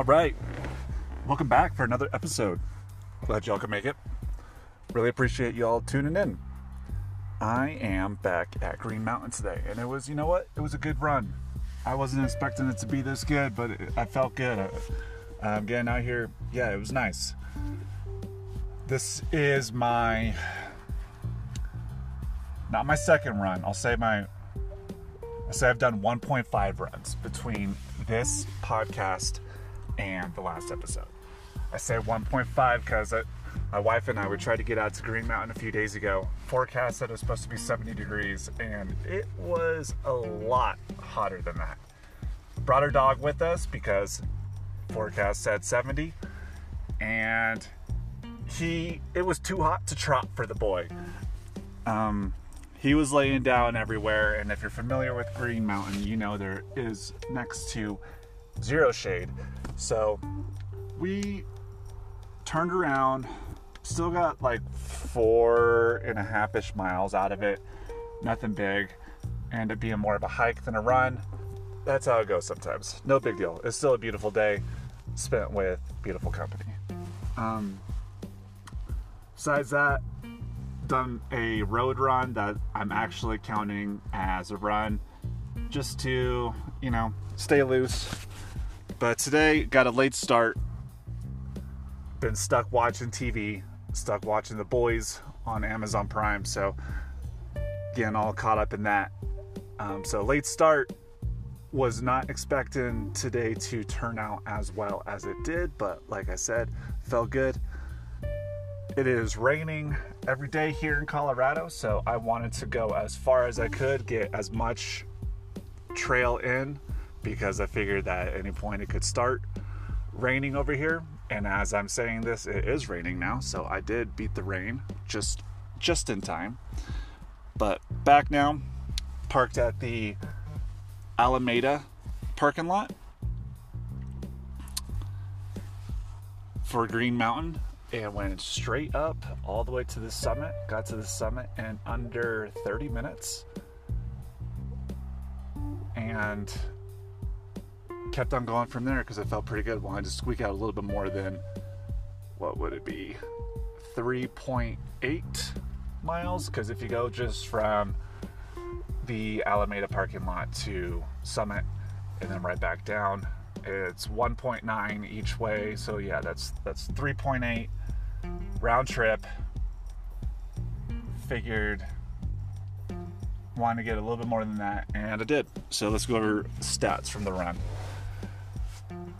All right. Welcome back for another episode. Glad y'all could make it. Really appreciate y'all tuning in. I am back at Green Mountain today, and it was, you know what? It was a good run. I wasn't expecting it to be this good, but it, I felt good. Uh, I, am getting out here. Yeah, it was nice. This is my not my second run. I'll say my I say I've done 1.5 runs between this podcast and the last episode. I say 1.5 because my wife and I we tried to get out to Green Mountain a few days ago. Forecast said it was supposed to be 70 degrees, and it was a lot hotter than that. Brought our dog with us because forecast said 70, and he it was too hot to trot for the boy. Um, he was laying down everywhere, and if you're familiar with Green Mountain, you know there is next to zero shade. So we turned around, still got like four and a half ish miles out of it. Nothing big. Ended up being more of a hike than a run. That's how it goes sometimes. No big deal. It's still a beautiful day spent with beautiful company. Um, besides that, done a road run that I'm actually counting as a run just to, you know, stay loose. But today got a late start. Been stuck watching TV, stuck watching The Boys on Amazon Prime, so getting all caught up in that. Um, so late start was not expecting today to turn out as well as it did, but like I said, felt good. It is raining every day here in Colorado, so I wanted to go as far as I could, get as much trail in because I figured that at any point it could start raining over here. And as I'm saying this, it is raining now, so I did beat the rain just just in time. But back now, parked at the Alameda parking lot for Green Mountain and went straight up all the way to the summit. Got to the summit in under 30 minutes and kept on going from there because I felt pretty good. Wanted to squeak out a little bit more than what would it be? 3.8 miles because if you go just from the Alameda parking lot to Summit and then right back down, it's 1.9 each way. So yeah, that's that's 3.8 round trip. Figured wanted to get a little bit more than that, and I did. So let's go over stats from the run.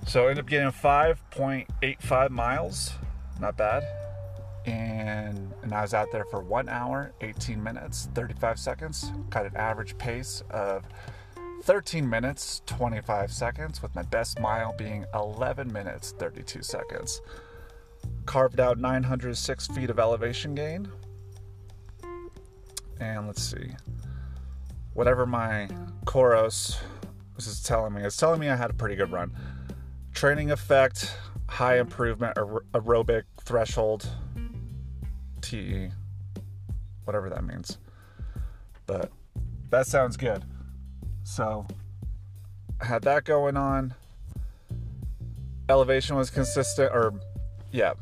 So I ended up getting 5.85 miles, not bad. And, and I was out there for one hour, 18 minutes, 35 seconds. Got an average pace of 13 minutes, 25 seconds, with my best mile being 11 minutes, 32 seconds carved out 906 feet of elevation gain. And let's see. Whatever my Coros is telling me, it's telling me I had a pretty good run. Training effect, high mm-hmm. improvement, aer- aerobic threshold, TE, whatever that means. But that sounds good. So, I had that going on. Elevation was consistent, or yeah,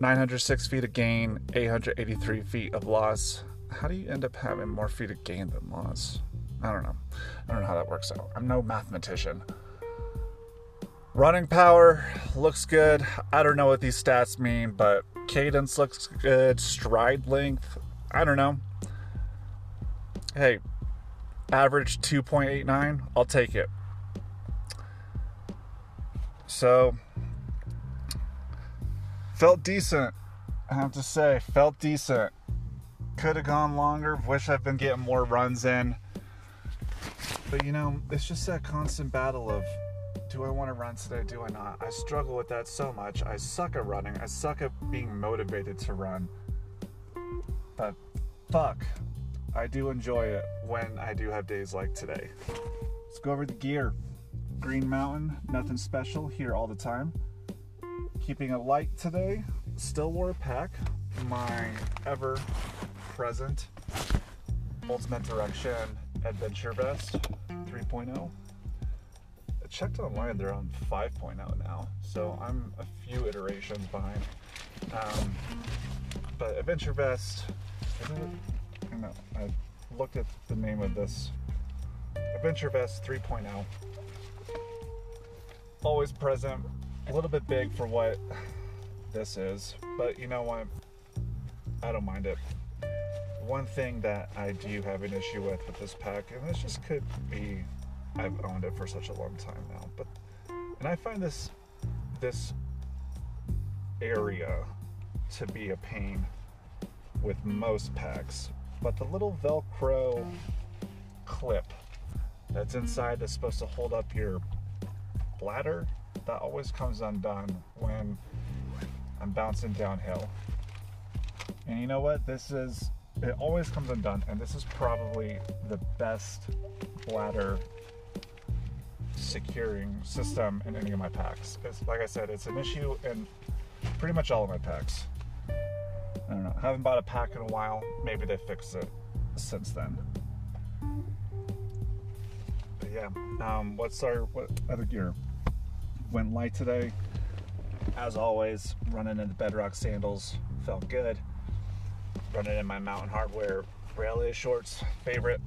906 feet of gain, 883 feet of loss. How do you end up having more feet of gain than loss? I don't know. I don't know how that works out. I'm no mathematician. Running power looks good. I don't know what these stats mean, but cadence looks good. Stride length, I don't know. Hey, average 2.89, I'll take it. So, felt decent. I have to say, felt decent. Could have gone longer. Wish I've been getting more runs in. But you know, it's just that constant battle of do I want to run today? Do I not? I struggle with that so much. I suck at running. I suck at being motivated to run. But fuck, I do enjoy it when I do have days like today. Let's go over the gear. Green Mountain, nothing special here all the time. Keeping it light today, still wore a pack. My ever present Ultimate Direction Adventure Vest 3.0. Checked online, they're on 5.0 now, so I'm a few iterations behind. Um, but Adventure Vest, I know, I looked at the name of this Adventure Vest 3.0. Always present, a little bit big for what this is, but you know what? I don't mind it. One thing that I do have an issue with with this pack, and this just could be I've owned it for such a long time now, but and I find this this area to be a pain with most packs, but the little Velcro clip that's inside that's supposed to hold up your bladder that always comes undone when I'm bouncing downhill. And you know what? This is it always comes undone, and this is probably the best bladder securing system in any of my packs. It's, like I said, it's an issue in pretty much all of my packs. I don't know. I haven't bought a pack in a while. Maybe they fixed it since then. But yeah, um, what's our what other gear? Went light today. As always, running in the Bedrock sandals felt good. Running in my Mountain Hardwear Raleigh shorts, favorite.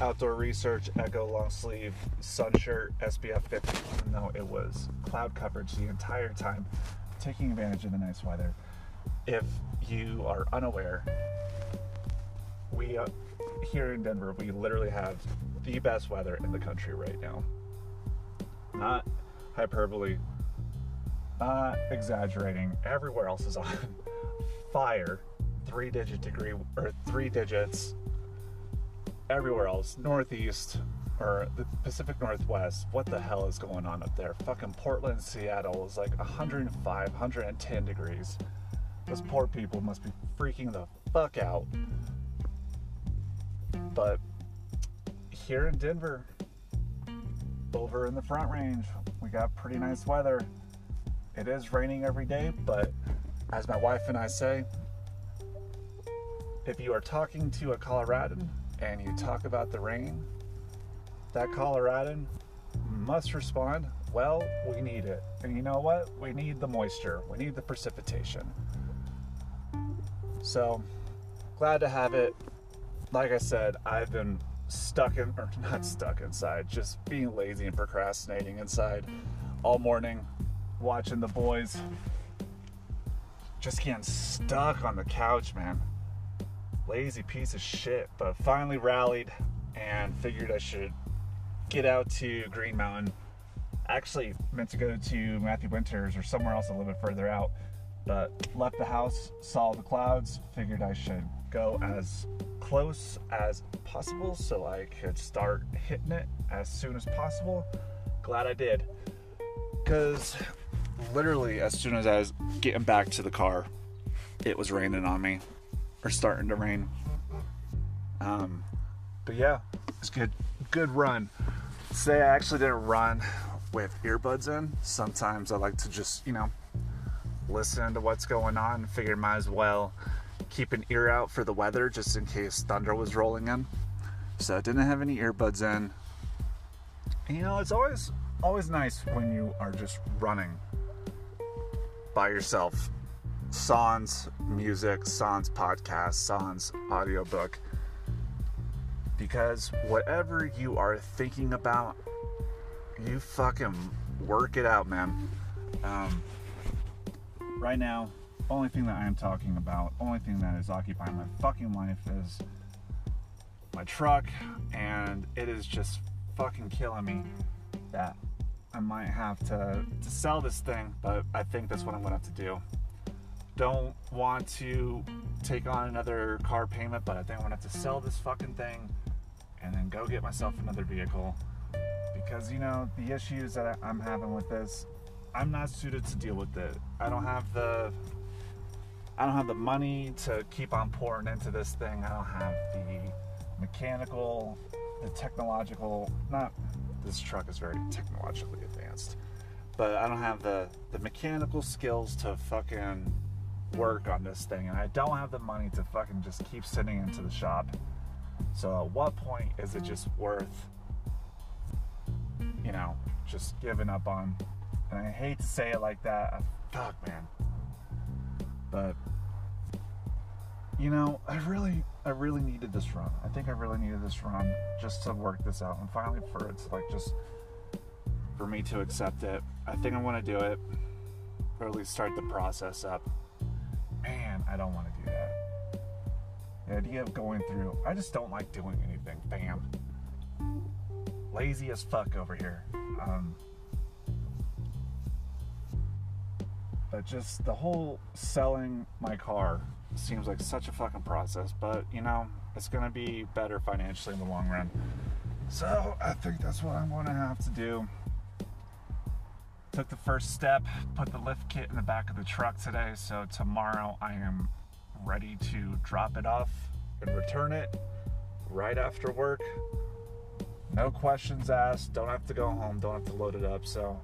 Outdoor Research Echo long sleeve sun shirt SPF 50, even though it was cloud coverage the entire time, taking advantage of the nice weather. If you are unaware, we uh, here in Denver, we literally have the best weather in the country right now. Not hyperbole, not exaggerating. Everywhere else is on fire, three digit degree or three digits everywhere else, Northeast or the Pacific Northwest, what the hell is going on up there? Fucking Portland, Seattle is like 105, 110 degrees. Those mm-hmm. poor people must be freaking the fuck out. But here in Denver, over in the front range, we got pretty nice weather. It is raining every day, but as my wife and I say, if you are talking to a Coloradan and you talk about the rain, that Coloradan must respond, well, we need it. And you know what? We need the moisture, we need the precipitation. So, glad to have it. Like I said, I've been stuck in, or not stuck inside, just being lazy and procrastinating inside all morning, watching the boys. Just getting stuck on the couch, man lazy piece of shit, but finally rallied and figured I should get out to Green Mountain. Actually, meant to go to Matthew Winters or somewhere else a little bit further out, but left the house, saw the clouds, figured I should go as close as possible so I could start hitting it as soon as possible. Glad I did. Because literally, as soon as I was getting back to the car, it was raining on me or starting to rain. Um, but yeah, it's good. Good run. Say I actually didn't run with earbuds in. Sometimes I like to just, you know, listen to what's going on. Figured might as well keep an ear out for the weather just in case thunder was rolling in. So I didn't have any earbuds in. You know, it's always always nice when you are just running by yourself Sans music, Sans podcast, Sans audiobook. Because whatever you are thinking about, you fucking work it out, man. Um, right now, only thing that I am talking about, only thing that is occupying my fucking life is my truck, and it is just fucking killing me that I might have to, to sell this thing, but I think that's what I'm gonna have to do don't want to take on another car payment, but I think I'm gonna have to sell this fucking thing and then go get myself another vehicle because you know the issues that I'm having with this, I'm not suited to deal with it. I don't have the I don't have the money to keep on pouring into this thing. I don't have the mechanical, the technological. Not this truck is very technologically advanced, but I don't have the the mechanical skills to fucking work on this thing and I don't have the money to fucking just keep sending into the shop. So at what point is it just worth you know, just giving up on. And I hate to say it like that. Fuck, man. But you know, I really, I really needed this run. I think I really needed this run just to work this out, and finally for it to like just for me to accept it. I think I want to do it, or at least start the process up. Man, I don't want to do that. The idea of going through, I just don't like doing anything, fam. Lazy as fuck over here. Um, but just the whole selling my car seems like such a fucking process, but you know, it's gonna be better financially in the long run. So I think that's what I'm gonna have to do. Took the first step, put the lift kit in the back of the truck today, so tomorrow I am ready to drop it off and return it right after work. No questions asked, don't have to go home, don't have to load it up. So,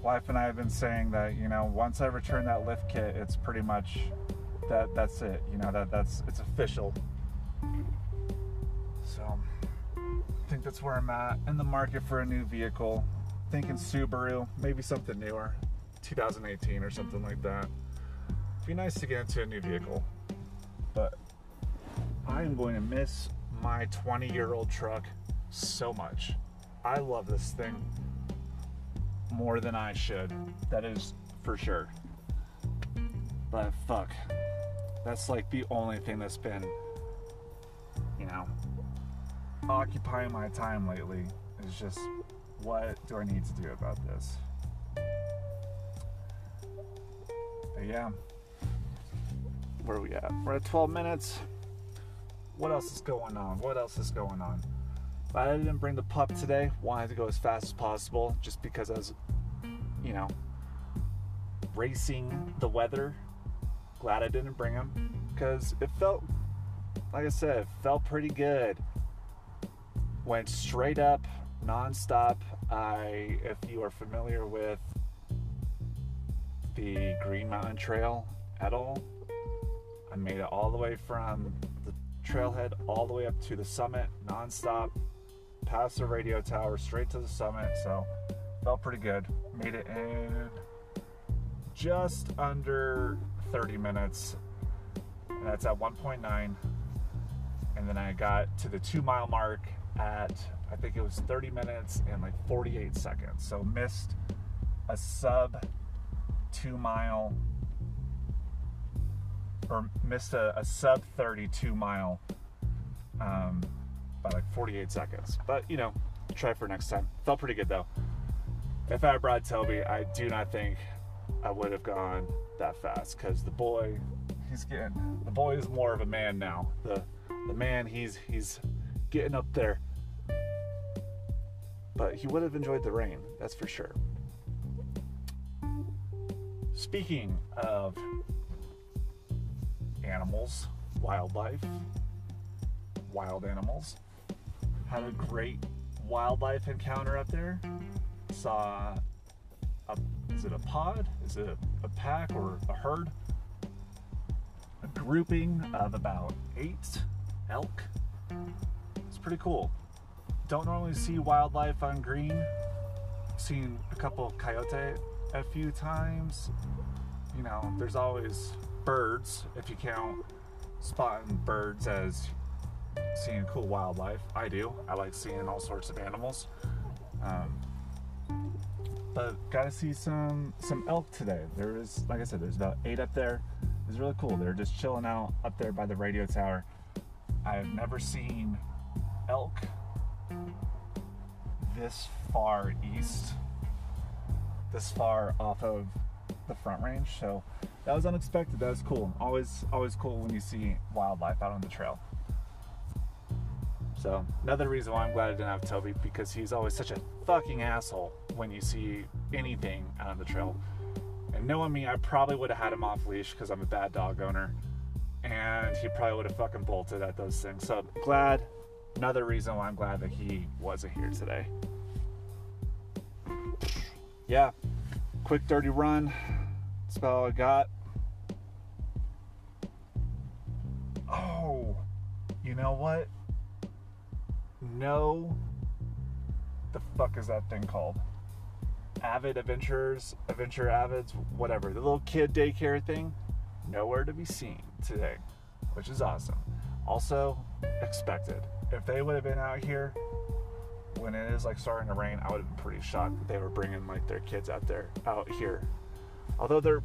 wife and I have been saying that, you know, once I return that lift kit, it's pretty much that that's it. You know, that that's it's official. So, I think that's where I'm at in the market for a new vehicle thinking Subaru, maybe something newer, 2018 or something like that. It'd be nice to get into a new vehicle, but I am going to miss my 20 year old truck so much. I love this thing more than I should. That is for sure. But fuck, that's like the only thing that's been, you know, occupying my time lately is just what do I need to do about this? But yeah. Where are we at? We're at 12 minutes. What else is going on? What else is going on? Glad I didn't bring the pup today. Wanted to go as fast as possible just because I was, you know, racing the weather. Glad I didn't bring him because it felt, like I said, it felt pretty good. Went straight up nonstop. I, if you are familiar with the Green Mountain Trail at all, I made it all the way from the trailhead all the way up to the summit nonstop, past the radio tower, straight to the summit. So felt pretty good. Made it in just under 30 minutes. And that's at 1.9. And then I got to the two mile mark at I think it was 30 minutes and like 48 seconds. So missed a sub two mile or missed a, a sub 32 mile um, by like 48 seconds. But you know, try for next time. Felt pretty good though. If I had brought Toby, I do not think I would have gone that fast because the boy, he's getting the boy is more of a man now. The the man he's he's getting up there but he would have enjoyed the rain, that's for sure. Speaking of animals, wildlife, wild animals, had a great wildlife encounter up there. Saw a, is it a pod? Is it a, pack or a herd? A grouping of about eight elk. It's pretty cool don't normally see wildlife on green. Seen a couple coyote a few times. You know, there's always birds if you count spotting birds as seeing cool wildlife. I do. I like seeing all sorts of animals. Um, but got to see some some elk today. There is, like I said, there's about eight up there. It's really cool. They're just chilling out up there by the radio tower. I've never seen elk this far east, this far off of the front range. So that was unexpected. That was cool. Always, always cool when you see wildlife out on the trail. So another reason why I'm glad I didn't have Toby because he's always such a fucking asshole when you see anything out on the trail. And knowing me, I probably would have had him off leash because I'm a bad dog owner, and he probably would have fucking bolted at those things. So glad another reason why I'm glad that he wasn't here today. Yeah, quick, dirty run. That's about all I got. Oh, you know what? No the fuck is that thing called? Avid Adventurers, Adventure Avids, whatever. The little kid daycare thing, nowhere to be seen today, which is awesome. Also, expected. If they would have been out here when it is like starting to rain, I would have been pretty shocked that they were bringing like their kids out there, out here. Although they're,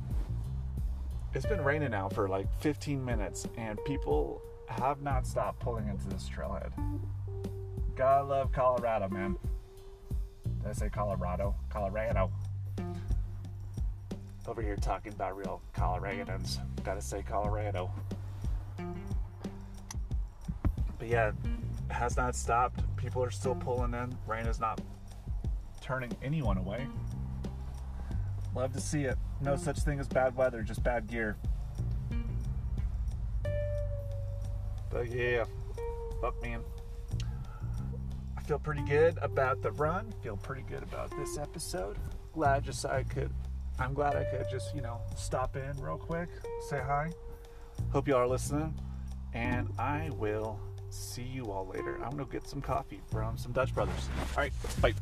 it's been raining now for like 15 minutes, and people have not stopped pulling into this trailhead. Gotta love Colorado, man. Did I say Colorado? Colorado. Over here talking about real Coloradans. Gotta say Colorado. But yeah, has not stopped. People are still pulling in. Rain is not turning anyone away. Love to see it. No mm. such thing as bad weather, just bad gear. But yeah, fuck man. I feel pretty good about the run. Feel pretty good about this episode. Glad just I could. I'm glad I could just you know stop in real quick, say hi. Hope you are listening, and I will see you all later. I'm gonna get some coffee from some Dutch Brothers. All right, bye.